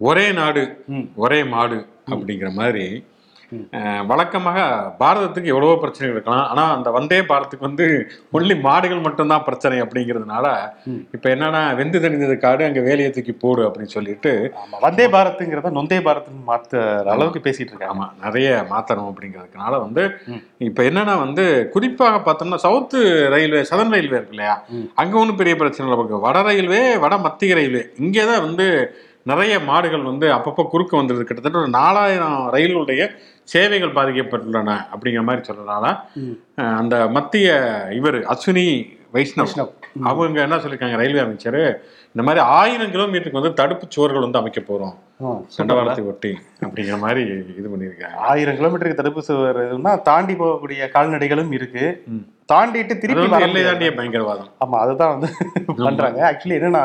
ஒரே நாடு. ஒரே மாடு அப்படிங்கிற மாதிரி வழக்கமாக பாரதத்துக்கு எவ்வளவோ பிரச்சனைகள் இருக்கலாம் ஆனா அந்த வந்தே பாரத்துக்கு வந்து ஒன்லி மாடுகள் மட்டும்தான் பிரச்சனை அப்படிங்கிறதுனால. இப்ப என்னன்னா வெந்து தணிந்தது காடு அங்க வேலையை தூக்கி போடு அப்படின்னு சொல்லிட்டு வந்தே பாரத்ங்கிறத நொந்தே பாரத்னு மாத்த அளவுக்கு பேசிட்டு இருக்காங்க ஆமா நிறைய மாத்தணும் அப்படிங்கிறதுனால வந்து. இப்ப என்னன்னா வந்து குறிப்பாக பார்த்தோம்னா சவுத்து ரயில்வே சதன் ரயில்வே இருக்கு இல்லையா. அங்க ஒன்றும் பெரிய பிரச்சனை இல்லை வட ரயில்வே வட மத்திய ரயில்வே இங்கே தான் வந்து நிறைய மாடுகள் வந்து அப்பப்போ குறுக்க வந்துடுது கிட்டத்தட்ட ஒரு நாலாயிரம் ரயிலுடைய சேவைகள் பாதிக்கப்பட்டுள்ளன அப்படிங்கிற மாதிரி. அஹ், அந்த மத்திய இவர் அஸ்வினி வைஷ்ணவ். அவங்க என்ன சொல்லியிருக்காங்க ரயில்வே அமைச்சர்? இந்த மாதிரி ஆயிரம் கிலோமீட்டருக்கு வந்து தடுப்பு சுவர்கள் வந்து அமைக்க போறோம். சண்டவாளத்தை ஒட்டி அப்படிங்கிற மாதிரி இது பண்ணியிருக்காங்க. ஆயிரம் கிலோமீட்டருக்கு தடுப்பு சுவர் தாண்டி போகக்கூடிய கால்நடைகளும் இருக்கு. தாண்டிட்டு திருப்பி எல்லை. தாண்டிய பயங்கரவாதம். ஆமா அதுதான் வந்து பண்றாங்க. ஆக்சுவலி என்னன்னா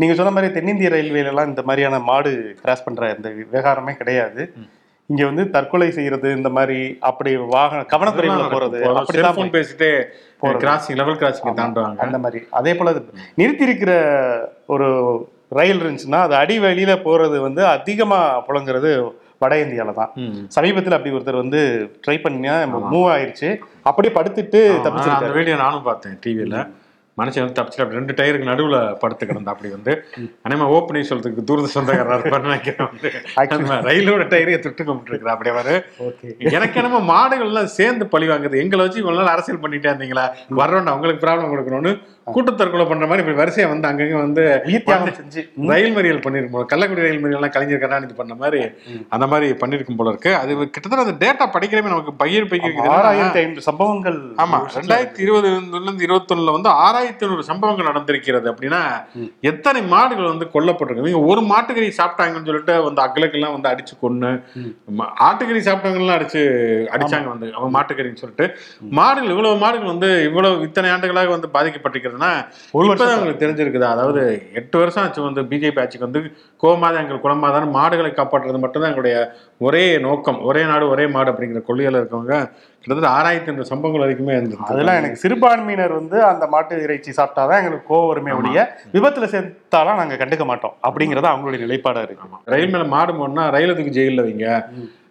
நீங்க சொன்ன மாதிரி தென்னிந்திய ரயில்வேல எல்லாம் இந்த மாதிரியான மாடு கிராஸ் பண்ற இந்த விவகாரமே கிடையாது. இங்க வந்து தற்கொலை செய்யறது இந்த மாதிரி அப்படி வாகன கவனக்குறைவுல போறது அப்படிதான் பேசிட்டே. கிராசிங் லெவல் கிராசிங் தாண்டுவாங்க. அந்த மாதிரி. அதே போல நிறுத்தி இருக்கிற ஒரு ரயில் இருந்துச்சுன்னா அது அடி வழியில போறது வந்து அதிகமா புழங்குறது வட இந்தியால தான். சமீபத்தில் அப்படி ஒருத்தர் வந்து ட்ரை பண்ணி மூவ் ஆயிருச்சு. அப்படியே படுத்துட்டு தப்பிச்சிருக்காரு. வீடியோ நானும் பார்த்தேன் டிவியில மனுஷன் வந்து தப்பிச்சு அப்படி ரெண்டு டயருக்கு நடுவுல படுத்து கிடந்தா அப்படி வந்து அனேமா ஓப்பனிங் சொல்றதுக்கு தூரத சொந்தக்காரர் இருப்பாருன்னு நினைக்கிறேன் ரயிலோட டயரையே தொட்டு கும்பிட்டு இருக்கிறா அப்படியே வரு எனக்கு என்னமோ மாடுகள்லாம் சேர்ந்து பழி வாங்குது. எங்களை வச்சு இவ்வளவு நாள் அரசியல் பண்ணிட்டே இருந்தீங்களா? வர்றோம் அவங்களுக்கு ப்ராப்ளம் கொடுக்கணும்னு. கூட்டு தற்கொலை பண்ற மாதிரி இப்படி வரிசையா வந்து அங்கங்க வந்து உயிர் செஞ்சு. ரயில் மறியல் பண்ணிருக்கும் கள்ளக்குடி ரயில் மறியல் எல்லாம் கலைஞர் கருணாநிதி பண்ண மாதிரி அந்த மாதிரி பண்ணிருக்கும் போல இருக்கு. அது கிட்டத்தட்ட அந்த டேட்டா படிக்கிறமே நமக்கு பயிர் பயிர் ஆறாயிரத்தி ஐநூறு சம்பவங்கள் ஆமா ரெண்டாயிரத்தி இருபதுல இருந்து இருபத்தொன்னுல வந்து ஆறாயிரத்தி ஐநூறு சம்பவங்கள் நடந்திருக்கிறது அப்படின்னா. எத்தனை மாடுகள் வந்து கொல்லப்பட்டிருக்கு? நீங்க ஒரு மாட்டுக்கறி சாப்பிட்டாங்கன்னு சொல்லிட்டு வந்து அக்களுக்கெல்லாம் வந்து அடிச்சு. ம- ஆட்டுக்கறி சாப்பிட்டவங்கலாம் அடிச்சு அடிச்சாங்க வந்து அவன் மாட்டுக்கறின்னு சொல்லிட்டு. மாடுகள் இவ்வளவு மாடுகள் வந்து இவ்வளவு இத்தனை ஆண்டுகளாக வந்து பாதிக்கப்பட்டிருக்கிறதுனா ஒரு வருஷம் உங்களுக்கு தெரிஞ்சிருக்குதா? அதாவது எட்டு வருஷம் ஆச்சு வந்து பிஜேபி ஆட்சிக்கு வந்து கோமாதான் எங்கள் குளமாதான் மாடுகளை காப்பாற்றுறது மட்டும்தான் எங்களுடைய ஒரே நோக்கம் ஒரே நாடு ஒரே மாடு அப்படிங்கிற கொள்கையில இருக்கவங்க கிட்டத்தட்ட ஆறாயிரத்தி ஐநூறு சம்பவங்கள் வரைக்குமே இருந்தது அதெல்லாம் எனக்கு சிறுபான்மையினர் வந்து அந்த மாட்டு இறைச்சி சாப்பிட்டாதான் எங்களுக்கு கோவம் வருமே ஒழிய விபத்துல சேர்த்தாலாம் நாங்க கண்டுக்க மாட்டோம் அப்படிங்கறது அவங்களுடைய நிலைப்பாடா இருக்கு. ரயில் மேல மாடு போனா ரயில தூக்கி ஜெயிலில் வைங்க.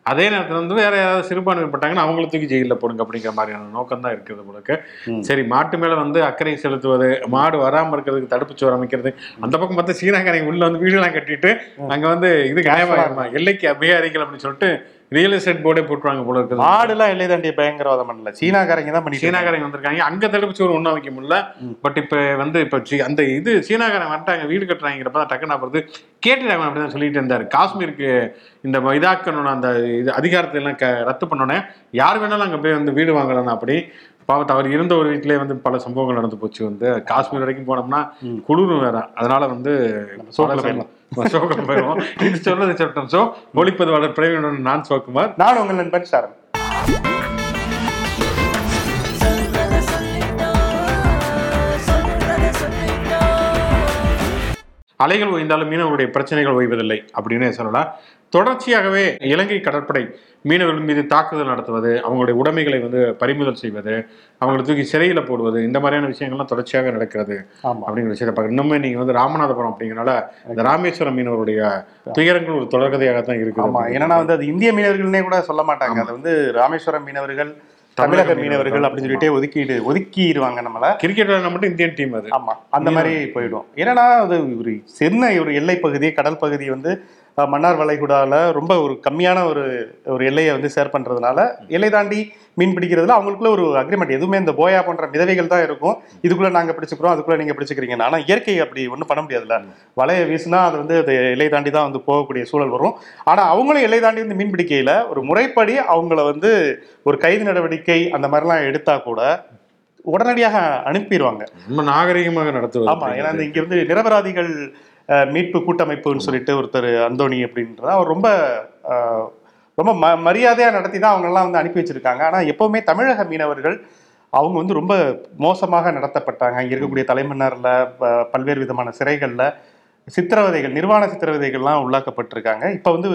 அதே நேரத்துல வந்து வேற யாராவது சிறுபான்மை பட்டாங்கன்னா அவங்கள தூக்கி ஜெயிலில் போடுங்க அப்படிங்கிற மாதிரியான நோக்கம் தான் இருக்குது உங்களுக்கு ம். சரி மாட்டு மேல வந்து அக்கறை செலுத்துவது மாடு வராம இருக்கிறதுக்கு தடுப்பு சுவர் அமைக்கிறது அந்த பக்கம் பார்த்தா சீனாக்காரங்க உள்ள வந்து வீடுலாம் கட்டிட்டு அங்க வந்து இது நியாயமா எல்லைக்கு அபிகாரிகள் அப்படின்னு சொல்லிட்டு ரியல் எஸ்டேட் போர்டே போட்டுருவாங்க போல இருக்குது. மாடுலாம் எல்லை தாண்டிய பயங்கரவாதம் பண்ணல. சீனாக்காரங்க தான் இருக்காங்க. சீனாக்காரங்க வந்திருக்காங்க. அங்க தடுப்பு சுவர் ஒன்றும் வைக்க முடியல. பட் இப்ப வந்து இப்ப அந்த இது சீனாக்காரங்க வந்துட்டாங்க வீடு கட்டுறாங்கிறப்ப தான் டக்குன்னு அப்புறம் கேட்டுட்டாங்க அப்படிதான் சொல்லிட்டு இருந்தாரு. காஷ்மீருக்கு இந்த இதாக்கணும் அந்த இது அதிகாரத்தை எல்லாம் க ரத்து பண்ணோன்னே யார் வேணாலும் அங்க போய் வந்து வீடு வாங்கலாம் அப்படி பாவத்தை அவர் இருந்த ஒரு வீட்டிலே வந்து பல சம்பவங்கள் நடந்து போச்சு வந்து. காஷ்மீர் வரைக்கும் போனோம்னா. குளிரும் வேற. அதனால வந்து சோக்குல பல சம்பவம் சோக்குல போயிடும் இது சொல்றது சட்டம். சோ ஒளிப்பதிவாளர் பிரவீனுடன் நான் சோக்குமார் நான் உங்கள் நண்பன் சொல்லிட்டோம் சொல்லிட்டோம் அலைகள் ஓய்ந்தாலும் மீனவர்களுடைய பிரச்சனைகள் ஓய்வதில்லை அப்படின்னு சொல்லலாம். தொடர்ச்சியாகவே இலங்கை கடற்படை மீனவர்கள் மீது தாக்குதல் நடத்துவது அவங்களுடைய உடைமைகளை வந்து பறிமுதல் செய்வது அவங்களை தூக்கி சிறையில் போடுவது இந்த மாதிரியான விஷயங்கள்லாம் தொடர்ச்சியாக நடக்கிறது அப்படிங்கிற விஷயத்தை பார்க்க இன்னுமே நீங்கள் வந்து ராமநாதபுரம் அப்படிங்கிறனால இந்த ராமேஸ்வரம் மீனவருடைய துயரங்கள் ஒரு தொடர்கதையாக தான் இருக்குது ஆமா. ஏன்னா வந்து அது இந்திய மீனவர்கள்னே கூட சொல்ல மாட்டாங்க. அது வந்து ராமேஸ்வரம் மீனவர்கள் தமிழக மீனவர்கள். அப்படின்னு சொல்லிட்டே ஒதுக்கீடு ஒதுக்கிடுவாங்க நம்மள. கிரிக்கெட் மட்டும் இந்தியன் டீம் அது. ஆமா. அந்த மாதிரி போயிடும். ஏன்னா அது ஒரு சின்ன ஒரு எல்லை பகுதி கடல் பகுதி வந்து மன்னார் வளைகுடால ரொம்ப ஒரு கம்மியான ஒரு ஒரு எல்லையை வந்து ஷேர் பண்றதுனால எல்லை தாண்டி மீன் பிடிக்கிறதுல அவங்களுக்குள்ள ஒரு அக்ரிமெண்ட் எதுவுமே இந்த போயா போன்ற விதவைகள் தான் இருக்கும். இதுக்குள்ள நாங்க பிடிச்சுக்கிறோம் அதுக்குள்ள நீங்க பிடிச்சுக்கிறீங்க ஆனா இயற்கை அப்படி ஒன்றும் பண்ண முடியாதுல்ல. வலையை வீசினா அது வந்து அது எல்லை தாண்டி தான் வந்து போகக்கூடிய சூழல் வரும். ஆனா அவங்களும் எல்லை தாண்டி வந்து மீன் பிடிக்கையில ஒரு முறைப்படி அவங்கள வந்து ஒரு கைது நடவடிக்கை அந்த மாதிரிலாம் எடுத்தா கூட உடனடியாக அனுப்பிடுவாங்க ரொம்ப நாகரிகமாக நடத்துவது. ஆமா ஏன்னா இங்க இருந்து நிரபராதிகள் மீட்பு கூட்டமைப்புன்னு சொல்லிட்டு ஒருத்தர் அந்தோணி அப்படின்றது அவர் ரொம்ப ரொம்ப ம மரியாதையா நடத்தி தான் அவங்க எல்லாம் வந்து அனுப்பி வச்சிருக்காங்க. ஆனா எப்பவுமே தமிழக மீனவர்கள் அவங்க வந்து ரொம்ப மோசமாக நடத்தப்பட்டாங்க. இங்க இருக்கக்கூடிய தலைமன்னார்ல பல்வேறு விதமான சிறைகள்ல சித்திரவதைகள் நிர்வாண சித்திரவதைகள்லாம் உள்ளாக்கப்பட்டிருக்காங்க. இப்ப வந்து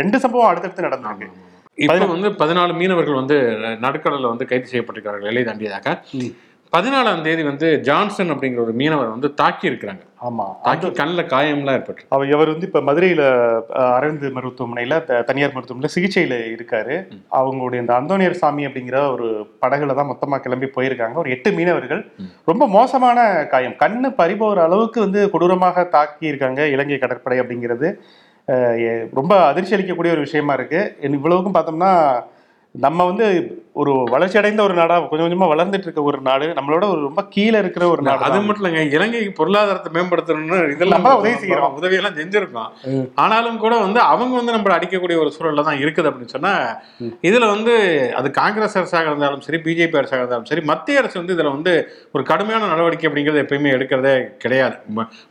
ரெண்டு சம்பவம் அடுத்தடுத்து நடந்திருக்கு. இப்போ வந்து பதினாலு மீனவர்கள் வந்து நடுக்கடல்ல வந்து கைது செய்யப்பட்டிருக்கிறார்கள் எல்லை தாண்டியதாக. பதினாலாம் தேதி வந்து ஜான்சன் அப்படிங்கிற ஒரு மீனவர் வந்து தாக்கி இருக்கிறாங்க ஆமா. தாக்கி கண்ணில் காயம்லாம் ஏற்பட்டு அவர் இவர் வந்து இப்ப மதுரையில அரவிந்த் மருத்துவமனையில தனியார் மருத்துவமனையில சிகிச்சையில இருக்காரு. அவங்களுடைய இந்த அந்தோனியர் சாமி அப்படிங்கிற ஒரு படகுல தான் மொத்தமா கிளம்பி போயிருக்காங்க. ஒரு எட்டு மீனவர்கள். ரொம்ப மோசமான காயம். கண்ணு பறிபோகிற அளவுக்கு வந்து கொடூரமாக தாக்கி இருக்காங்க இலங்கை கடற்படை அப்படிங்கிறது. ரொம்ப அதிர்ச்சி அளிக்கக்கூடிய ஒரு விஷயமா இருக்கு. இவ்வளவுக்கும் பார்த்தோம்னா நம்ம வந்து ஒரு வளர்ச்சி அடைந்த ஒரு நாடா கொஞ்சம் கொஞ்சமா வளர்ந்துட்டு இருக்க ஒரு நாடு நம்மளோட ஒரு ரொம்ப கீழே இருக்கிற ஒரு நாடு அது. மட்டும் இல்லைங்க இலங்கைக்கு பொருளாதாரத்தை மேம்படுத்தணும்னு இதெல்லாம் உதவி செய்கிறோம். உதவியெல்லாம் செஞ்சிருக்கோம். ஆனாலும் கூட வந்து அவங்க வந்து நம்மள அடிக்கக்கூடிய ஒரு சூழல்ல தான் இருக்குது அப்படின்னு சொன்னா இதுல வந்து அது காங்கிரஸ் அரசாக இருந்தாலும் சரி பிஜேபி அரசாக இருந்தாலும் சரி மத்திய அரசு வந்து இதுல வந்து ஒரு கடுமையான நடவடிக்கை அப்படிங்கிறது எப்பயுமே எடுக்கிறதே கிடையாது.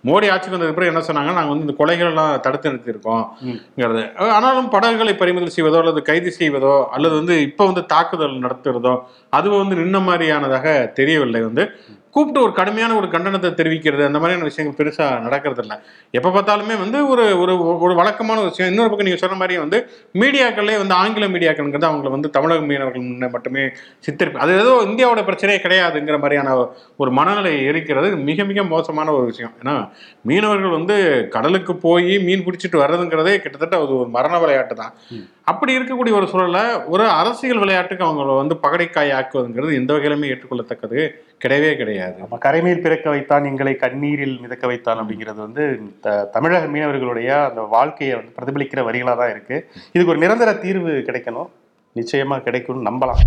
மோடி ஆட்சிக்கு வந்ததுக்கு பிறகு என்ன சொன்னாங்க நாங்க வந்து இந்த கொலைகள் எல்லாம் தடுத்து நிறுத்தியிருக்கோம்ங்கிறது ஆனாலும் படகுகளை பறிமுதல் செய்வதோ அல்லது கைது செய்வதோ அல்லது வந்து இப்போ வந்து தாக்குதல் நடத்துறதோ அது வந்து நின்ன மாதிரியானதாக தெரியவில்லை வந்து. கூப்பிட்டு ஒரு கடுமையான ஒரு கண்டனத்தை தெரிவிக்கிறது அந்த மாதிரியான விஷயங்கள் பெருசா நடக்கிறது இல்லை எப்போ பார்த்தாலுமே வந்து ஒரு ஒரு ஒரு வழக்கமான ஒரு விஷயம். இன்னொரு பக்கம் நீங்க சொன்ன மாதிரி வந்து மீடியாக்களே வந்து ஆங்கில மீடியாக்கள்ங்கிறது அவங்களை வந்து தமிழக மீனவர்கள் முன்ன மட்டுமே சித்தரிப்பு. அது ஏதோ இந்தியாவோட பிரச்சனையே கிடையாதுங்கிற மாதிரியான ஒரு மனநிலை இருக்கிறது. மிக மிக மோசமான ஒரு விஷயம். ஏன்னா மீனவர்கள் வந்து கடலுக்கு போய் மீன் பிடிச்சிட்டு வர்றதுங்கிறதே கிட்டத்தட்ட அது ஒரு மரண விளையாட்டு தான். அப்படி இருக்கக்கூடிய ஒரு சூழல்ல ஒரு அரசியல் விளையாட்டுக்கு அவங்கள வந்து பகடைக்காய் ஆக்குவதுங்கிறது எந்த வகையிலுமே ஏற்றுக்கொள்ளத்தக்கது. கிடையவே கிடையாது. நம்ம கரைமேல் பிறக்க வைத்தான் எங்களை கண்ணீரில் மிதக்க வைத்தான் அப்படிங்கிறது வந்து தமிழக மீனவர்களுடைய அந்த வாழ்க்கையை வந்து பிரதிபலிக்கிற வரிகளா தான் இருக்கு. இதுக்கு ஒரு நிரந்தர தீர்வு கிடைக்கணும். நிச்சயமா கிடைக்கும்னு நம்பலாம்.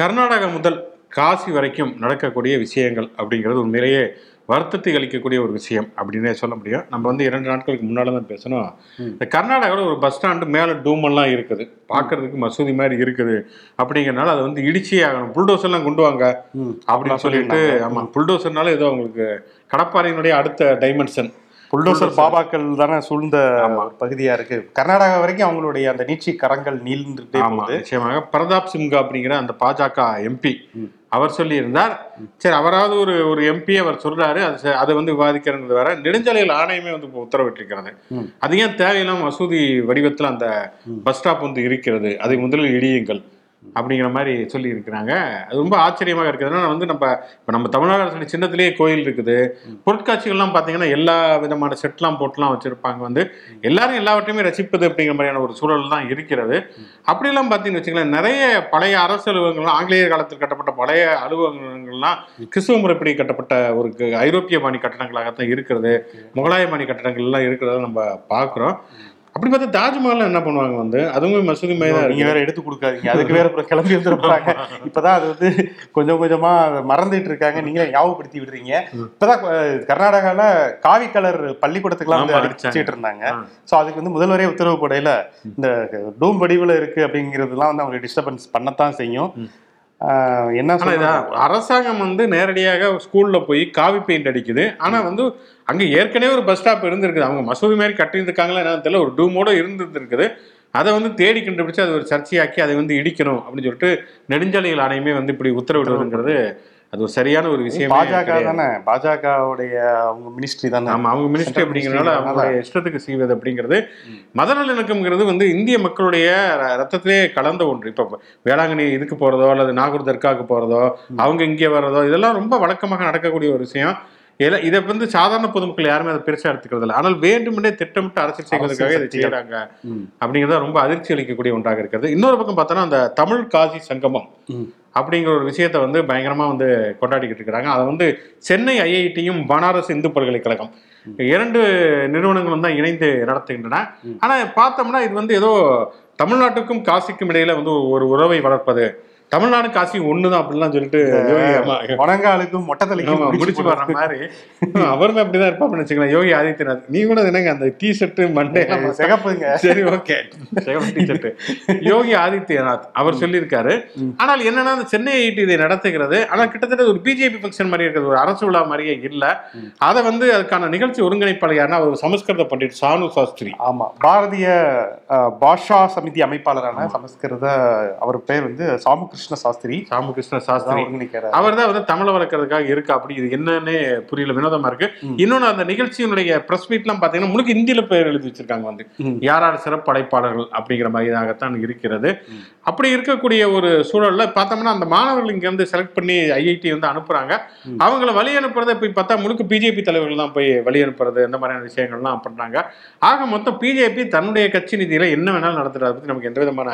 கர்நாடகா முதல் காசி வரைக்கும் நடக்கக்கூடிய விஷயங்கள் அப்படிங்கிறது உண்மையிலேயே வருத்தத்தை அளிக்கக்கூடிய ஒரு விஷயம் அப்படின்னே சொல்ல முடியும். நம்ம வந்து இரண்டு நாட்களுக்கு முன்னால தான் பேசணும். இந்த கர்நாடகாவில் ஒரு பஸ் ஸ்டாண்டு மேலே டூமெல்லாம் இருக்குது. பார்க்கறதுக்கு மசூதி மாதிரி இருக்குது. அப்படிங்கிறனால அதை வந்து இடிச்சே ஆகணும். புல்டோசர்லாம் கொண்டு வாங்க அப்படின்னு சொல்லிட்டு ஆமா. புல்டோசர்னால ஏதோ அவங்களுக்கு கடப்பாறையினுடைய அடுத்த டைமென்ஷன் புல்டோசர் பாபாக்கள் தானே சூழ்ந்த பகுதியா இருக்கு. கர்நாடகா வரைக்கும் அவங்களுடைய அந்த நீட்சி கரங்கள் நீள்ந்துட்டே நிச்சயமாக. பிரதாப் சிம்கா அப்படிங்கிற அந்த பாஜக எம்பி அவர் சொல்லியிருந்தார். சரி அவராவது ஒரு ஒரு எம்பி அவர் சொல்றாரு. அது அதை வந்து விவாதிக்கிறது வேற. நெடுஞ்சாலைகள் ஆணையமே வந்து உத்தரவிட்டிருக்கிறது. அது ஏன் தேவையில்லாம மசூதி வடிவத்தில் அந்த பஸ் ஸ்டாப் வந்து இருக்கிறது? அதை முதலில் இடியுங்கள். அப்படிங்கிற மாதிரி சொல்லி இருக்கிறாங்க அது ரொம்ப ஆச்சரியமாக இருக்குதுன்னா வந்து நம்ம இப்போ நம்ம தமிழ்நாடு அரசு சின்னத்திலேயே கோயில் இருக்குது. பொருட்காட்சிகள்லாம் பார்த்தீங்கன்னா எல்லா விதமான செட்லாம் போட்டுலாம் வச்சிருப்பாங்க. வந்து எல்லாரும் எல்லாவற்றையுமே ரசிப்பது அப்படிங்கிற மாதிரியான ஒரு சூழல் தான் இருக்கிறது. அப்படிலாம் பார்த்தீங்கன்னு வச்சுக்கோங்களேன் நிறைய பழைய அரசு அலுவலகங்கள்லாம் ஆங்கிலேயர் காலத்தில் கட்டப்பட்ட பழைய அலுவலகங்கள்லாம் கிறிஸ்துவ முறைப்படி கட்டப்பட்ட ஒரு ஐரோப்பிய பாணி கட்டடங்களாகத்தான் இருக்கிறது. முகலாய பாணி கட்டடங்கள் எல்லாம் இருக்கிறத நம்ம பார்க்குறோம் அப்படி பார்த்தா தாஜ்மஹால் என்ன பண்ணுவாங்க வந்து? அதுவும் மசூதி மாதிரி நீங்க வேற எடுத்து கொடுக்காதீங்க அதுக்கு வேற அப்புறம் கிளம்பி வந்துருப்பாங்க. இப்பதான் அது வந்து கொஞ்சம் கொஞ்சமா மறந்துட்டு இருக்காங்க. நீங்க ஞாபகப்படுத்தி விடுறீங்க. இப்பதான் கர்நாடகால காவி கலர் பள்ளிக்கூடத்துக்குலாம் வந்து அடிச்சிட்டு இருந்தாங்க. சோ அதுக்கு வந்து முதல்வரே உத்தரவு போடையில இந்த டூம் வடிவுல இருக்கு அப்படிங்கிறதுலாம் வந்து அவங்க டிஸ்டர்பன்ஸ் பண்ணத்தான் செய்யும். என்ன சொல்றது அரசாங்கம் வந்து நேரடியாக ஸ்கூல்ல போய் காவி பெயிண்ட் அடிக்குது. ஆனா வந்து அங்க ஏற்கனவே ஒரு பஸ் ஸ்டாப் இருந்திருக்குது. அவங்க மசூதி மாதிரி கட்டியிருக்காங்களா என்னன்னு தெரியல. ஒரு டூமோட இருந்திருக்குது அதை வந்து தேடி கண்டுபிடிச்சு அது ஒரு சர்ச்சையாக்கி அதை வந்து இடிக்கணும் அப்படின்னு சொல்லிட்டு நெடுஞ்சாலைகள் ஆணையமே வந்து இப்படி உத்தரவிடுவதுங்கிறது அது ஒரு சரியான ஒரு விஷயம் பாஜக தானே? பாஜகவுடைய அவங்க மினிஸ்ட்ரி தானே? ஆமா அவங்க மினிஸ்ட்ரி அப்படிங்கிறனால அவங்களுடைய இஷ்டத்துக்கு செய்வது அப்படிங்கிறது மத நல்லிணக்கம்ங்கிறது வந்து இந்திய மக்களுடைய ரத்தத்திலே கலந்த ஒன்று. இப்போ வேளாங்கண்ணி இதுக்கு போறதோ அல்லது நாகூர் தர்காவுக்கு போறதோ அவங்க இங்கே வர்றதோ இதெல்லாம் ரொம்ப வழக்கமாக நடக்கக்கூடிய ஒரு விஷயம். இதில் இதை வந்து சாதாரண பொதுமக்கள் யாருமே அதை பெருசா எடுத்துக்கிறது இல்லை ஆனால் வேண்டுமென்றே திட்டமிட்டு அரசியல் செய்வதற்காக இதை. செய்யறாங்க. அப்படிங்கிறது ரொம்ப அதிர்ச்சி அளிக்கக்கூடிய ஒன்றாக இருக்கிறது. இன்னொரு பக்கம் பார்த்தோன்னா அந்த தமிழ் காசி சங்கமம். அப்படிங்கிற ஒரு விஷயத்தை வந்து பயங்கரமா வந்து கொண்டாடிக்கிட்டு இருக்கிறாங்க. அதை வந்து சென்னை ஐஐடியும் பனாரஸ் இந்து பல்கலைக்கழகம் இரண்டு நிறுவனங்களும் தான் இணைந்து நடத்துகின்றன. ஆனா பார்த்தோம்னா இது வந்து ஏதோ தமிழ்நாட்டுக்கும் காசிக்கும் இடையில வந்து ஒரு உறவை வளர்ப்பது தமிழ்நாடு காசி ஒண்ணுதான் அப்படிலாம் சொல்லிட்டு யோகி ஆமா, முழங்காலுக்கும் மொட்டை ஆமா, தலைக்கும் முடிச்சு வர்ற மாதிரி. அவருமே அப்படிதான் இருப்பாப்னு வச்சுக்கலாம் யோகி ஆதித்யநாத். நீ கூட என்னங்க அந்த டி ஷர்ட் மண்டே சிகப்புங்க. சரி ஓகே. டி யோகி ஆதித்யநாத் அவர் சொல்லியிருக்காரு. ஆனால் என்னன்னா அந்த சென்னை ஐடி இதை நடத்துகிறது. ஆனா கிட்டத்தட்ட ஒரு பிஜேபி ஃபங்க்ஷன் மாதிரி இருக்கிறது ஒரு அரசு விழா மாதிரியே இல்ல. அதை வந்து அதுக்கான நிகழ்ச்சி ஒருங்கிணைப்பாளர் யாருன்னா அவர் சமஸ்கிருத பண்டிட் சானு சாஸ்திரி. ஆமா. பாரதிய பாஷா சமிதி அமைப்பாளரான சமஸ்கிருத அவர் பேர் வந்து சாமு கிருஷ்ண சாஸ்திரி. சாமு கிருஷ்ண தான் சாஸ்திரி அவர் தான் வந்து தமிழை வளர்க்கறதுக்காக இருக்கா. அப்படி இது என்னன்னே புரியல வினோதமா இருக்கு. இன்னொன்னு அந்த நிகழ்ச்சியினுடைய பிரஸ் மீட்லாம் பாத்தீங்கன்னா முழுக்க இந்தியில பேர் எழுதி வச்சிருக்காங்க வந்து. யார் யார் சிறப்பு அழைப்பாளர்கள் அப்படிங்கிற மாதிரியாகத்தான் இருக்கிறது. அப்படி இருக்கக்கூடிய ஒரு சூழல்ல பார்த்தோம்னா அந்த மாணவர்கள் இங்க வந்து செலக்ட் பண்ணி ஐஐடி வந்து அனுப்புறாங்க. அவங்கள வழி அனுப்புறதை போய் பார்த்தா முழுக்க பிஜேபி தலைவர்கள் தான் போய் வழி அனுப்புறது இந்த மாதிரியான விஷயங்கள்லாம் பண்றாங்க. ஆக மொத்தம் பிஜேபி தன்னுடைய கட்சி நிதியில என்ன வேணாலும் நடத்துறது பத்தி நமக்கு எந்த விதமான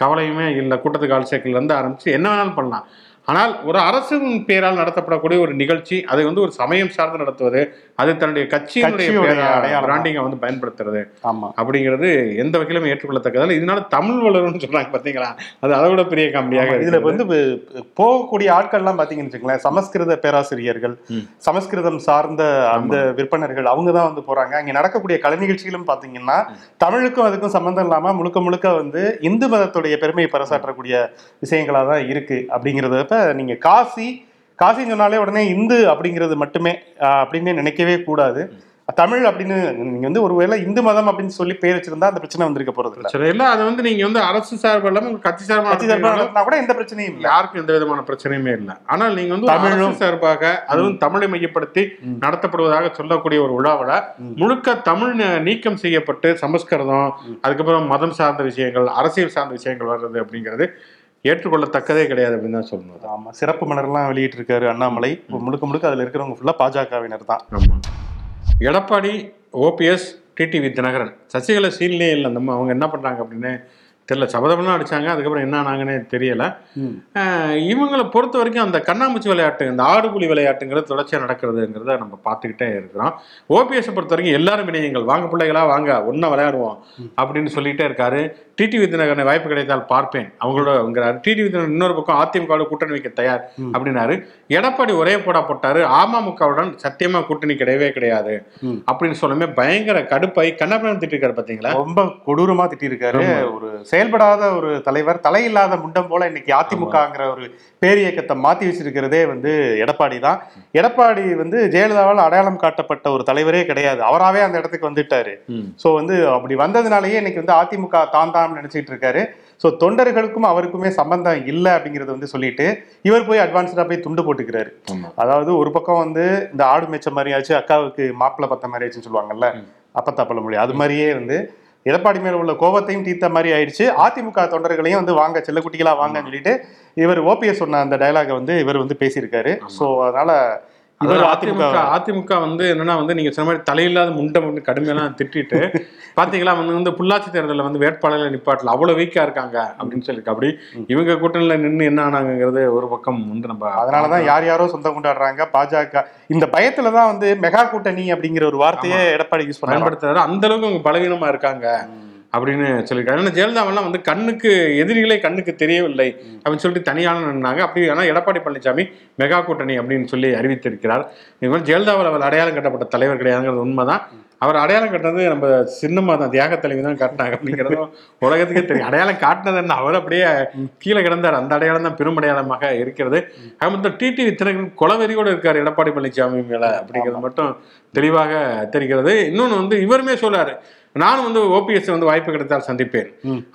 கவலையுமே இல்லை கூட்டத்துக்கு ஆள் சேர்க்கல இருந்து ஆரம்பிச்சு என்ன வேணாலும் பண்ணலாம். ஆனால் ஒரு அரசின் பேரால் நடத்தப்படக்கூடிய ஒரு நிகழ்ச்சி அதை வந்து ஒரு சமயம் சார்ந்து நடத்துவது அது தன்னுடைய கட்சியினுடைய. பிராண்டிங்கை வந்து பயன்படுத்துறது ஆமா அப்படிங்கிறது எந்த வகையிலும் ஏற்றுக்கொள்ளத்தக்கதில்லை இதனால தமிழ் வளரும்னு சொல்றாங்க பாத்தீங்களா அது அதை விட பெரிய காமெடியாக இதுல. வந்து போகக்கூடிய ஆட்கள்லாம் பாத்தீங்கன்னு வச்சுங்களேன் சமஸ்கிருத பேராசிரியர்கள். சமஸ்கிருதம் சார்ந்த அந்த விற்பனர்கள் அவங்க தான் வந்து போறாங்க அங்க நடக்கக்கூடிய கலை நிகழ்ச்சிகளும் பாத்தீங்கன்னா தமிழுக்கும் அதுக்கும் சம்பந்தம் இல்லாம முழுக்க முழுக்க வந்து இந்து மதத்துடைய பெருமையை பறைசாற்றக்கூடிய விஷயங்களா தான் இருக்கு அப்படிங்கறத நீங்க காசி காசின்னு சொன்னாலே உடனே இந்து அப்படிங்கிறது மட்டுமே அப்படின்னு நினைக்கவே கூடாது தமிழ் அப்படின்னு நீங்க வந்து ஒருவேளை இந்து மதம் அப்படின்னு சொல்லி பேர் வச்சிருந்தா அந்த பிரச்சனை வந்திருக்க போறது இல்ல அது வந்து நீங்க வந்து அரசு சார்பு இல்லாம கட்சி சார்பா கட்சி சார்பா நடத்துறீங்களோ, நடத்தினா கூட எந்த பிரச்சனையும் இல்லை யாருக்கும் எந்த விதமான பிரச்சனையுமே இல்லை ஆனால் நீங்க வந்து தமிழும். சார்பாக அதுவும் தமிழை மையப்படுத்தி. நடத்தப்படுவதாக சொல்லக்கூடிய ஒரு விழாவில். முழுக்க தமிழ் நீக்கம் செய்யப்பட்டு சமஸ்கிருதம் அதுக்கப்புறம் மதம் சார்ந்த விஷயங்கள் அரசியல் சார்ந்த விஷயங்கள் வர்றது அப்படிங்கிறது ஏற்றுக்கொள்ளத்தக்கதே கிடையாது அப்படின்னு தான் சொல்லணும். ஆமா. சிறப்பு மலர்லாம் வெளியிட்டு இருக்காரு அண்ணாமலை முழுக்க முழுக்க அதுல இருக்கிறவங்க ஃபுல்லா பாஜகவினர் தான். ஆமா. எடப்பாடி ஓபிஎஸ் டிடிவி தினகரன் சசிகலா சீன்லேயே இல்லை. நம்ம அவங்க என்ன பண்றாங்க அப்படின்னு தெரியல. சபதமெல்லாம் அடிச்சாங்க. அதுக்கப்புறம் என்ன ஆனாங்கன்னே தெரியல. இவங்களை பொறுத்த வரைக்கும் அந்த கண்ணாமூச்சி விளையாட்டு இந்த ஆடுபுலி விளையாட்டுங்கிறது தொடர்ச்சியாக நடக்கிறதுங்கிறத நம்ம பார்த்துக்கிட்டே இருக்கிறோம். ஓபிஎஸ் பொறுத்த வரைக்கும் எல்லாரும் இணையங்கள் வாங்க பிள்ளைகளா வாங்க. ஒன்றா விளையாடுவோம் அப்படின்னு சொல்லிட்டே இருக்காரு. டிடி வித்தினகரனை வாய்ப்பு கிடைத்தால் பார்ப்பேன். அவங்களோட அவங்கிறாரு டிடி வித்தினகரன் இன்னொரு பக்கம் அதிமுகவோட கூட்டணி வைக்க தயார். அப்படின்னாரு. எடப்பாடி ஒரே போடா போட்டாரு. அமமுகவுடன் சத்தியமா கூட்டணி கிடையவே கிடையாது. அப்படின்னு சொல்லுமே பயங்கர கடுப்பாய் கண்ணப்பனம் திட்டிருக்காரு பாத்தீங்களா? ரொம்ப கொடூரமா திட்டிருக்காரு. ஒரு செயல்படாத ஒரு தலைவர் தலையில்லாத முண்டம் போல இன்னைக்கு அதிமுகங்கிற ஒரு பேரியக்கத்தை மாத்தி வச்சிருக்கிறதே வந்து எடப்பாடி தான். எடப்பாடி வந்து ஜெயலலிதாவால் அடையாளம் காட்டப்பட்ட ஒரு தலைவரே கிடையாது. அவராவே அந்த இடத்துக்கு வந்துட்டாரு. சோ வந்து அப்படி வந்ததுனாலயே இன்னைக்கு வந்து அதிமுக தான் தான் நினைச்சிட்டு இருக்காரு. சோ தொண்டர்களுக்கும் அவருக்குமே சம்பந்தம் இல்லை அப்படிங்கறத வந்து சொல்லிட்டு இவர் போய் அட்வான்ஸ்டா போய் துண்டு போட்டுக்கிறாரு. அதாவது ஒரு பக்கம் வந்து இந்த ஆடு மேய்ச்ச மாதிரியாச்சு அக்காவுக்கு மாப்பிள்ளை பத்த மாதிரியாச்சுன்னு சொல்லுவாங்கல்ல அப்பத்தா மொழி. அது மாதிரியே வந்து எடப்பாடி மேல உள்ள கோபத்தையும் தீர்த்த மாதிரி ஆயிடுச்சு. அதிமுக தொண்டர்களையும் வந்து வாங்க செல்லக்குட்டிகளா வாங்கன்னு சொல்லிட்டு இவர் ஓபிஎஸ் சொன்ன அந்த டயலாக வந்து இவர் வந்து பேசியிருக்காரு. சோ அதனால அதிமுக வந்து என்னன்னா வந்து நீங்க சொன்ன மாதிரி தலையில்லாத முண்டை வந்து கடுமையெல்லாம் திட்டிட்டு பாத்தீங்களா? வந்து வந்து புள்ளாச்சி தேர்தலில் வந்து வேட்பாளர்கள் நிப்பாட்டல. அவ்வளவு வீக்கா இருக்காங்க அப்படின்னு சொல்லிருக்கு அப்படி இவங்க கூட்டணியில நின்று என்ன ஆனாங்கிறது ஒரு பக்கம் வந்து நம்ம அதனாலதான் யார் யாரோ சொந்தம் கொண்டாடுறாங்க. பாஜக இந்த பயத்துல தான் வந்து மெகா கூட்டணி அப்படிங்கிற ஒரு வார்த்தையே எடப்பாடி யூஸ் பயன்படுத்துறாரு. அந்த அளவுக்கு அவங்க பலவீனமா இருக்காங்க. அப்படின்னு சொல்லியிருக்காங்க ஏன்னா ஜெயலலிதாவெல்லாம் வந்து கண்ணுக்கு எதிரிகளே கண்ணுக்கு தெரியவில்லை அப்படின்னு சொல்லிட்டு தனியான நின்னாங்க அப்படி ஆனால் எடப்பாடி பழனிசாமி மெகா கூட்டணி அப்படின்னு சொல்லி அறிவித்திருக்கிறார். இது மாதிரி ஜெயலலிதாவில் அவர் அடையாளம் கட்டப்பட்ட தலைவர் கிடையாதுங்கிறது உண்மைதான். அவர் அடையாளம் கட்டினது நம்ம சின்னமா தான் தியாக தலைவி தான் காட்டினாங்க அப்படிங்கிறதும் உலகத்துக்கே தெரியும். அடையாளம் காட்டினது என்ன? அவர் அப்படியே கீழே கிடந்தார். அந்த அடையாளம் தான் பெரும் அடையாளமாக இருக்கிறது. அது மட்டும் டிடிவி தினகரன் கொலவெறியோடு இருக்கார் எடப்பாடி பழனிசாமி மேல அப்படிங்கிறது மட்டும் தெளிவாக தெரிகிறது. இன்னொன்று வந்து இவருமே சொல்றாரு நானும் வந்து ஓபிஎஸ் வந்து வாய்ப்பு கிடைத்தால் சந்திப்பேன்.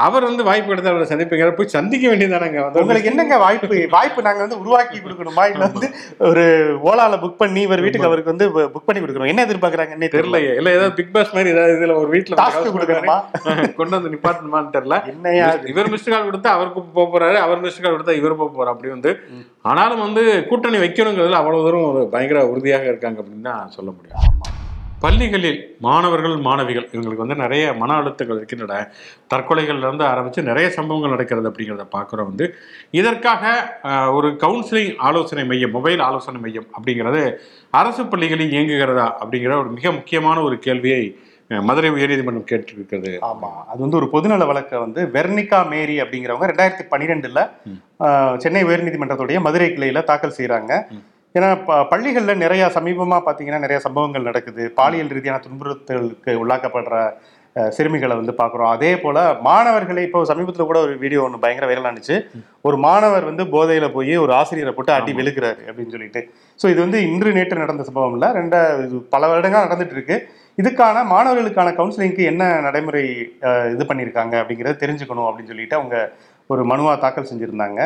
அவர் வந்து வாய்ப்பு கிடைத்தால் அவரை சந்திப்பேன் போய் சந்திக்க வேண்டியதானங்க வந்து உங்களுக்கு என்னங்க வாய்ப்பு? வாய்ப்பு நாங்க வந்து உருவாக்கி கொடுக்கணுமா. இல்ல வந்து ஒரு ஓலால புக் பண்ணி இவர் வீட்டுக்கு அவருக்கு வந்து புக் பண்ணி கொடுக்கணும். என்ன எதிர்பார்க்கறாங்கன்னே தெரியல இல்ல ஏதாவது பிக் பாஸ் மாதிரி ஏதாவது இதுல ஒரு வீட்டுல கொடுக்கணுமா? கொண்டு வந்து நிப்பாட்டணுமான்னு தெரியல. என்னையா? இவர் மிஸ்டு கால் கொடுத்தா அவருக்கு போக போறாரு அவர் மிஸ்டு கால் கொடுத்தா இவர் போக போறாரு. அப்படி வந்து ஆனாலும் வந்து கூட்டணி வைக்கணுங்கிறதுல அவ்வளவு தூரம் ஒரு பயங்கர உறுதியாக இருக்காங்க அப்படின்னு தான் சொல்ல முடியும். பள்ளிகளில் மாணவர்கள் மாணவிகள் இவங்களுக்கு வந்து நிறைய மன அழுத்தங்கள் இருக்கின்றன. தற்கொலைகள்ல இருந்து ஆரம்பிச்சு நிறைய சம்பவங்கள் நடக்கிறது அப்படிங்கிறத பார்க்குறோம் வந்து. இதற்காக ஒரு கவுன்சிலிங் ஆலோசனை மையம் மொபைல் ஆலோசனை மையம் அப்படிங்கிறது அரசு பள்ளிகளில் இயங்குகிறதா அப்படிங்கிற ஒரு மிக முக்கியமான ஒரு கேள்வியை மதுரை உயர்நீதிமன்றம் கேட்டிருக்கிறது. ஆமா. அது வந்து ஒரு பொதுநல வழக்கை வந்து வெர்னிகா மேரி அப்படிங்கிறவங்க ரெண்டாயிரத்தி பன்னிரெண்டுல சென்னை உயர்நீதிமன்றத்துடைய மதுரை கிளையில தாக்கல் செய்றாங்க. ஏன்னா ப- பள்ளிகள்ல நிறைய சமீபமா பாத்தீங்கன்னா நிறைய சம்பவங்கள் நடக்குது. பாலியல் ரீதியான துன்புறுத்தலுக்கு உள்ளாக்கப்படுற சிறுமிகளை வந்து பார்க்குறோம் அதே போல மாணவர்களை இப்போ சமீபத்தில் கூட ஒரு வீடியோ ஒன்று பயங்கர வைரலானுச்சு ஒரு மாணவர் வந்து போதையில போய் ஒரு ஆசிரியரை போட்டு அடி வெளுக்கிறாரு அப்படின்னு சொல்லிட்டு. ஸோ இது வந்து இன்று நேற்று நடந்த சம்பவம் இல்லை. ரெண்ட இது பல வருடங்கள் நடந்துட்டு இருக்கு. இதுக்கான மாணவர்களுக்கான கவுன்சிலிங்க்கு என்ன நடைமுறை இது பண்ணியிருக்காங்க அப்படிங்கிறத தெரிஞ்சுக்கணும் அப்படின்னு சொல்லிட்டு அவங்க ஒரு மனுவா தாக்கல் செஞ்சிருந்தாங்க.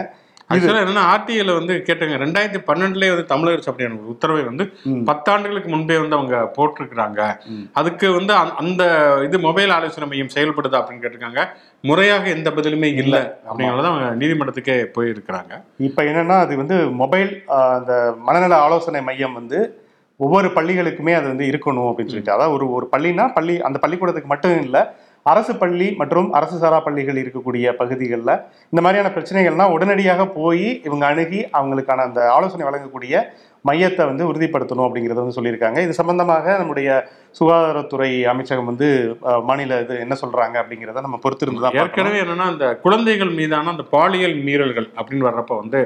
ஆக்சுவலா என்னன்னா ஆர்டிஐல வந்து கேட்டாங்க ரெண்டாயிரத்தி பன்னெண்டுலயே வந்து அப்படியான ஒரு உத்தரவை வந்து. பத்தாண்டுகளுக்கு முன்பே வந்து அவங்க போட்டிருக்கிறாங்க. அதுக்கு வந்து அந்த- இது மொபைல் ஆலோசனை மையம் செயல்படுதா அப்படின்னு கேட்டிருக்காங்க. முறையாக எந்த பதிலுமே இல்லை. அப்படிங்கிறத அவங்க நீதிமன்றத்துக்கே போயிருக்கிறாங்க. இப்போ என்னன்னா அது வந்து மொபைல் அந்த மனநல ஆலோசனை மையம் வந்து ஒவ்வொரு பள்ளிகளுக்குமே அது வந்து இருக்கணும் அப்படின்னு சொல்லிட்டு. அதாவது ஒரு ஒரு பள்ளினா பள்ளி அந்த பள்ளிக்கூடத்துக்கு மட்டும் இல்லை அரசு பள்ளி மற்றும் அரசு சாரா பள்ளிகள் இருக்கக்கூடிய பகுதிகளில் இந்த மாதிரியான பிரச்சனைகள்னால் உடனடியாக போய் இவங்க அணுகி அவங்களுக்கான அந்த ஆலோசனை வழங்கக்கூடிய மையத்தை வந்து உறுதிப்படுத்தணும் அப்படிங்கிறத வந்து சொல்லியிருக்காங்க. இது சம்பந்தமாக நம்முடைய சுகாதாரத்துறை அமைச்சகம் வந்து மாநில இது என்ன சொல்றாங்க அப்படிங்கிறத நம்ம பொறுத்திருந்து தான். ஏற்கனவே என்னன்னா அந்த குழந்தைகள் மீதான அந்த பாலியல் மீறல்கள் அப்படின்னு வர்றப்ப வந்து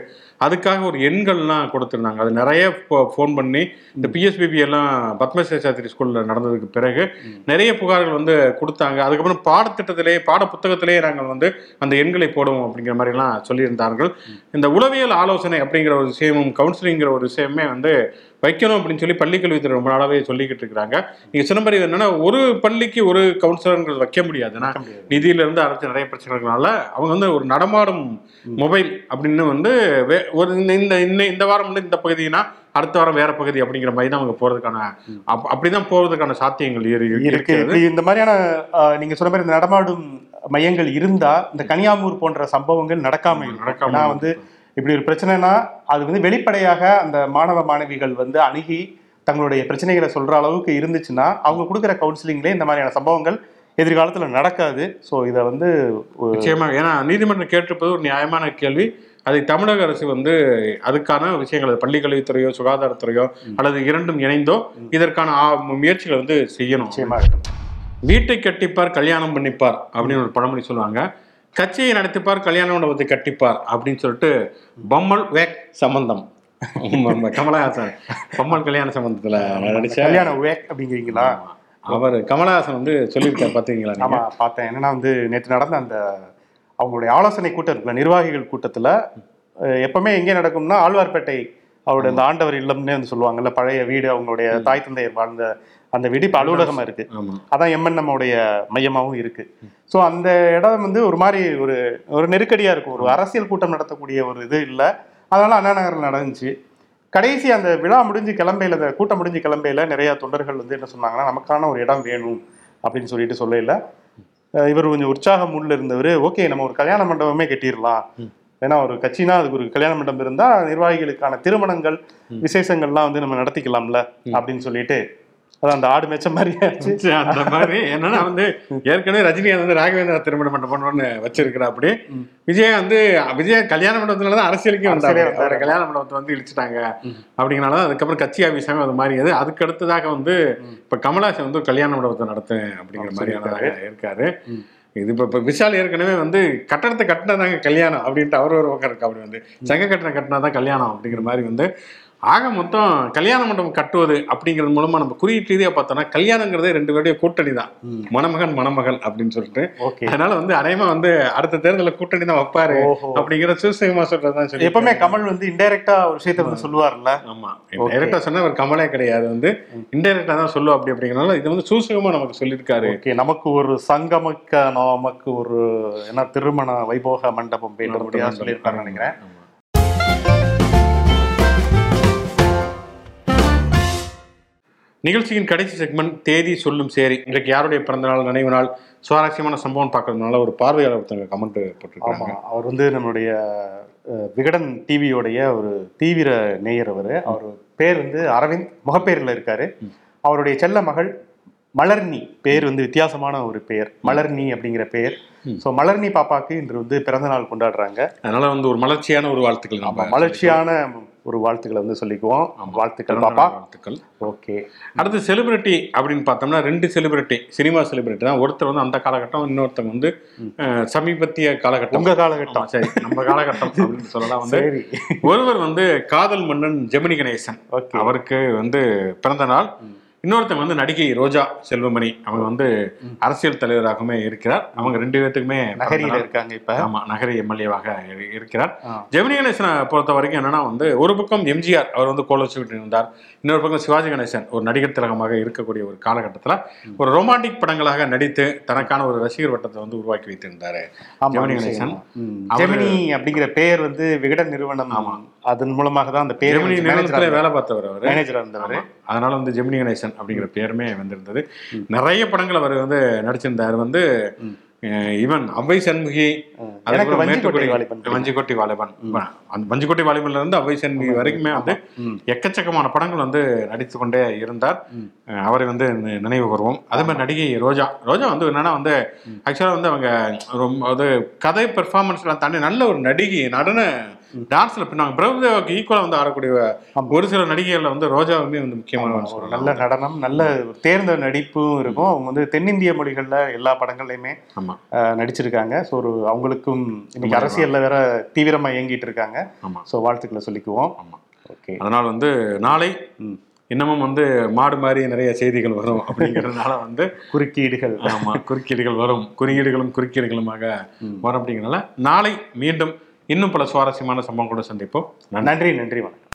அதுக்காக ஒரு எண்கள்லாம் கொடுத்துருந்தாங்க. அது நிறைய ஃபோன் பண்ணி இந்த பிஎஸ்பிபி எல்லாம் பத்மசேஷாத்திரி ஸ்கூல்ல நடந்ததுக்கு பிறகு நிறைய புகார்கள் வந்து கொடுத்தாங்க. அதுக்கப்புறம் பாடத்திட்டத்திலே பாட புத்தகத்திலேயே நாங்கள் வந்து அந்த எண்களை போடுவோம் அப்படிங்கிற மாதிரி எல்லாம் சொல்லியிருந்தார்கள் இந்த உளவியல் ஆலோசனை அப்படிங்கிற ஒரு விஷயமும் கவுன்சிலிங்கிற ஒரு விஷயமே வந்து வைக்கணும் அப்படின்னு சொல்லி பள்ளிக்கல்வித்துறை ரொம்ப நாளாவே சொல்லிக்கிட்டு இருக்கிறாங்க. நீங்க சிதம்பரம் என்னன்னா ஒரு பள்ளிக்கு ஒரு கவுன்சிலருங்கிறது வைக்க முடியாது. ஏன்னா வைக்க முடியாது. நிதியில இருந்து அரசு நிறைய பிரச்சனைகள்னால அவங்க வந்து ஒரு நடமாடும் மொபைல் அப்படின்னு வந்து ஒரு இந்த இந்த வாரம் வந்து இந்த பகுதினா அடுத்த வாரம் வேற பகுதி அப்படிங்கிற மாதிரி தான் அவங்க போறதுக்கான அப்- அப்படிதான் போறதுக்கான சாத்தியங்கள் இரு- இருக்கு இந்த மாதிரியான நீங்க சொன்ன மாதிரி இந்த நடமாடும் மையங்கள் இருந்தா இந்த கனியாமூர் போன்ற சம்பவங்கள் நடக்காம நடக்காம வந்து இப்படி ஒரு பிரச்சனைனா அது வந்து வெளிப்படையாக அந்த மாணவ மாணவிகள் வந்து அணுகி தங்களுடைய பிரச்சனைகளை சொல்ற அளவுக்கு இருந்துச்சுன்னா அவங்க கொடுக்குற கவுன்சிலிங்லேயே இந்த மாதிரியான சம்பவங்கள் எதிர்காலத்துல நடக்காது. ஸோ இதை வந்து நிச்சயமாக. ஏன்னா நீதிமன்றம் கேட்டிருப்பது ஒரு நியாயமான கேள்வி. அதை தமிழக அரசு வந்து அதுக்கான விஷயங்கள் பள்ளிக்கல்வித்துறையோ சுகாதாரத்துறையோ அல்லது இரண்டும் இணைந்தோ இதற்கான முயற்சிகளை வந்து செய்யணும். நிச்சயமா இருக்கணும் வீட்டை கட்டிப்பார் கல்யாணம் பண்ணிப்பார் அப்படின்னு ஒரு பழமொழி சொல்லுவாங்க. கட்சியை நடத்திப்பார் கல்யாண மண்டபத்தை கட்டிப்பார் அப்படின்னு சொல்லிட்டு பொம்மல் வேக் சம்பந்தம். கமலஹாசன். பொம்மல் கல்யாண சம்பந்தத்துல நடிச்ச கல்யாண வேக் அப்படிங்கிறீங்களா? அவர் கமலஹாசன் வந்து சொல்லியிருக்காரு பாத்தீங்களா நீங்க? ஆமா பார்த்தேன். என்னன்னா வந்து நேற்று நடந்த அந்த அவங்களுடைய ஆலோசனை கூட்டம் இருக்குல்ல நிர்வாகிகள் கூட்டத்துல எப்பவுமே எங்கே நடக்கும்னா ஆழ்வார்பேட்டை அவருடைய அந்த ஆண்டவர் இல்லம்னு வந்து சொல்லுவாங்கல்ல பழைய வீடு அவங்களுடைய தாய் தந்தையர் வாழ்ந்த அந்த வீடு இப்ப அலுவலகமா இருக்கு. அதான் எம்என் உடைய மையமாகவும் இருக்கு. ஸோ அந்த இடம் வந்து ஒரு மாதிரி ஒரு ஒரு நெருக்கடியா இருக்கும். ஒரு அரசியல் கூட்டம் நடத்தக்கூடிய ஒரு இது இல்லை. அதனால அண்ணா நகரில் நடந்துச்சு. கடைசி அந்த விழா முடிஞ்சு கிளம்பையில அந்த கூட்டம் முடிஞ்சு கிளம்பையில நிறைய தொண்டர்கள் வந்து என்ன சொன்னாங்கன்னா நமக்கான ஒரு இடம் வேணும் அப்படின்னு சொல்லிட்டு சொல்லல. இவர் கொஞ்சம் உற்சாக மூட்ல இருந்தவர். ஓகே நம்ம ஒரு கல்யாண மண்டபமே கட்டிடலாம். ஏன்னா ஒரு கட்சினா அதுக்கு ஒரு கல்யாண மண்டபம் இருந்தா நிர்வாகிகளுக்கான திருமணங்கள் விசேஷங்கள்லாம் வந்து நம்ம நடத்திக்கலாம்ல அப்படின்னு சொல்லிட்டு அதான் அந்த ஆடு மேய்ச்ச மாதிரி அந்த மாதிரி. என்னன்னா வந்து ஏற்கனவே ரஜினிகாந்த் வந்து ராகவேந்திரா திருமண மண்டபம்னு வச்சிருக்கிறா அப்படி விஜய் வந்து விஜய் கல்யாண மண்டபத்துல தான் அரசியலுக்கே வந்தாரு. அவரை கல்யாண மண்டபத்தை வந்து இழிச்சிட்டாங்க. அப்படிங்கனால அதுக்கப்புறம் கட்சி ஆபீஸாக அது மாறியது. அதுக்கு அடுத்ததாக வந்து இப்ப கமலாசன் வந்து கல்யாண மண்டபத்தை நடத்துவேன் அப்படிங்கிற மாதிரியான இருக்காரு. இது இப்ப இப்ப விஷால் ஏற்கனவே வந்து கட்டடத்தை கட்டினதாங்க கல்யாணம் அப்படின்ட்டு அவர் ஒரு பக்கம் இருக்கு. அப்படி வந்து சங்க கட்டணம் கட்டினாதான் கல்யாணம் அப்படிங்கிற மாதிரி வந்து ஆக மொத்தம் கல்யாண மண்டபம் கட்டுவது அப்படிங்கிறது மூலமா நம்ம குறியீட்டு ரீதியா பார்த்தோம்னா கல்யாணங்கிறதே ரெண்டு பேருடைய கூட்டணி தான். மணமகன் மணமகள் அப்படின்னு சொல்லிட்டு. அதனால வந்து அநேகமா வந்து அடுத்த தேர்தலில் கூட்டணி தான் வைப்பாரு. அப்படிங்கிற சூசகமா சொல்றதுதான் சொல்லி எப்பவுமே கமல் வந்து இன்டைரக்டா ஒரு விஷயத்த வந்து சொல்லுவார்ல. ஆமா. டைரக்டா சொன்னா அவர் கமலே கிடையாது. வந்து இன்டைரக்டா தான் சொல்லுவோம் அப்படி அப்படிங்கறனால இது வந்து சூசகமா நமக்கு சொல்லியிருக்காரு. ஓகே. நமக்கு ஒரு சங்கமக்க நமக்கு ஒரு என்ன திருமண வைபோக மண்டபம் வேண்டும் அப்படியா சொல்லியிருப்பாருன்னு நினைக்கிறேன். நிகழ்ச்சியின் கடைசி செக்மெண்ட் தேதி சொல்லும் சேரி. இன்றைக்கு யாருடைய பிறந்த நாள் நினைவு நாள் சுவாரஸ்யமான சம்பவம் பார்க்கறதுனால ஒரு பார்வையாளர் ஒருத்தங்க கமெண்ட் போட்டிருக்காங்க அவர் வந்து நம்மளுடைய விகடன் டிவியோடைய ஒரு தீவிர நேயர் அவர். அவர் பேர் வந்து அரவிந்த் முகப்பேரில் இருக்காரு. அவருடைய செல்ல மகள் மலர்னி பேர் வந்து வித்தியாசமான ஒரு பெயர் மலர்னி அப்படிங்கிற பெயர் ஸோ மலர்னி பாப்பாக்கு இன்று வந்து பிறந்த நாள் கொண்டாடுறாங்க. அதனால வந்து ஒரு மலர்ச்சியான ஒரு வாழ்த்துக்கள் நம்ம மலர்ச்சியான ஒரு வாழ்த்துக்களை வந்து சொல்லிக்குவோம். வாழ்த்துக்கள் பாப்பா. வாழ்த்துக்கள். ஓகே. அடுத்து செலிபிரிட்டி அப்படின்னு பார்த்தோம்னா ரெண்டு செலிபிரிட்டி சினிமா செலிபிரிட்டி தான். ஒருத்தர் வந்து அந்த காலகட்டம் இன்னொருத்தங்க வந்து சமீபத்திய காலகட்டம். உங்க காலகட்டம். சரி நம்ம காலகட்டம் அப்படின்னு சொல்லலாம் வந்து. ஒருவர் வந்து காதல் மன்னன் ஜெமினி கணேசன். அவருக்கு வந்து பிறந்த நாள். இன்னொருத்தங்க வந்து நடிகை ரோஜா செல்வமணி. அவங்க வந்து அரசியல் தலைவராகவுமே இருக்கிறார். அவங்க ரெண்டு பேர்த்துக்குமே நகரியில இருக்காங்க இப்ப. ஆமா நகரி எம்எல்ஏவாக இருக்கிறார். ஜெமினி கணேசனை பொறுத்த வரைக்கும் என்னன்னா வந்து ஒரு பக்கம் எம்ஜிஆர் அவர் வந்து கோல வச்சுக்கிட்டு இருந்தார். இன்னொரு பக்கம் சிவாஜி கணேசன் ஒரு நடிகர் திலகமாக இருக்கக்கூடிய ஒரு காலகட்டத்தில் ஒரு ரொமான்டிக் படங்களாக நடித்து தனக்கான ஒரு ரசிகர் வட்டத்தை வந்து உருவாக்கி வைத்திருந்தாரு ஆமா, ஜெமினி. கணேசன். ஜெமினி அப்படிங்கிற பெயர் வந்து விகடன் நிறுவனம் அதன் மூலமாக தான் அந்த பேர் வேலை பார்த்தவர் அவர். மேனேஜரா இருந்தவர் ஆமா. அதனால வந்து ஜெமினி கணேசன் அப்படிங்கிற பேருமே வந்திருந்தது. நிறைய படங்கள் அவர் வந்து நடிச்சிருந்தார். வந்து ஈவன் அவ்வை சண்முகி வஞ்சிக்கோட்டை வாலிபன். வஞ்சிக்கோட்டை வாலிபன்ல இருந்து அவ்வை சண்முகி வரைக்குமே வந்து. எக்கச்சக்கமான படங்கள் வந்து நடித்து கொண்டே இருந்தார் அவரை வந்து நினைவு கூறுவோம். அதே மாதிரி நடிகை ரோஜா. ரோஜா வந்து என்னன்னா வந்து ஆக்சுவலாக வந்து அவங்க ரொம்ப அது கதை பெர்ஃபார்மன்ஸ்லாம் தாண்டி நல்ல ஒரு நடிகை நடன டான்ஸ்ல பின்னாங்க பிரபுதேவாக்கு ஈக்குவலாக வந்து ஆடக்கூடிய ஒரு சில நடிகைகள்ல வந்து ரோஜாவுமே வந்து முக்கியமான ஒரு நல்ல நடனம் நல்ல தேர்ந்த நடிப்பும் இருக்கும். அவங்க வந்து தென்னிந்திய மொழிகள்ல எல்லா படங்கள்லயுமே நடிச்சிருக்காங்க. ஸோ ஒரு அவங்களுக்கும் இன்னைக்கு அரசியல்ல வேற தீவிரமா இயங்கிட்டு இருக்காங்க. ஸோ வாழ்த்துக்களை சொல்லிக்குவோம். ஓகே அதனால வந்து நாளை. இன்னமும் வந்து மாடு மாதிரி நிறைய செய்திகள் வரும் அப்படிங்கிறதுனால வந்து குறுக்கீடுகள். ஆமா குறுக்கீடுகள் வரும். குறியீடுகளும் குறுக்கீடுகளுமாக வரும் அப்படிங்கிறதுனால நாளை மீண்டும் இன்னும் பல சுவாரஸ்யமான சம்பவம் கூட சந்திப்போம். நன்றி. நன்றி நன்றி வணக்கம்.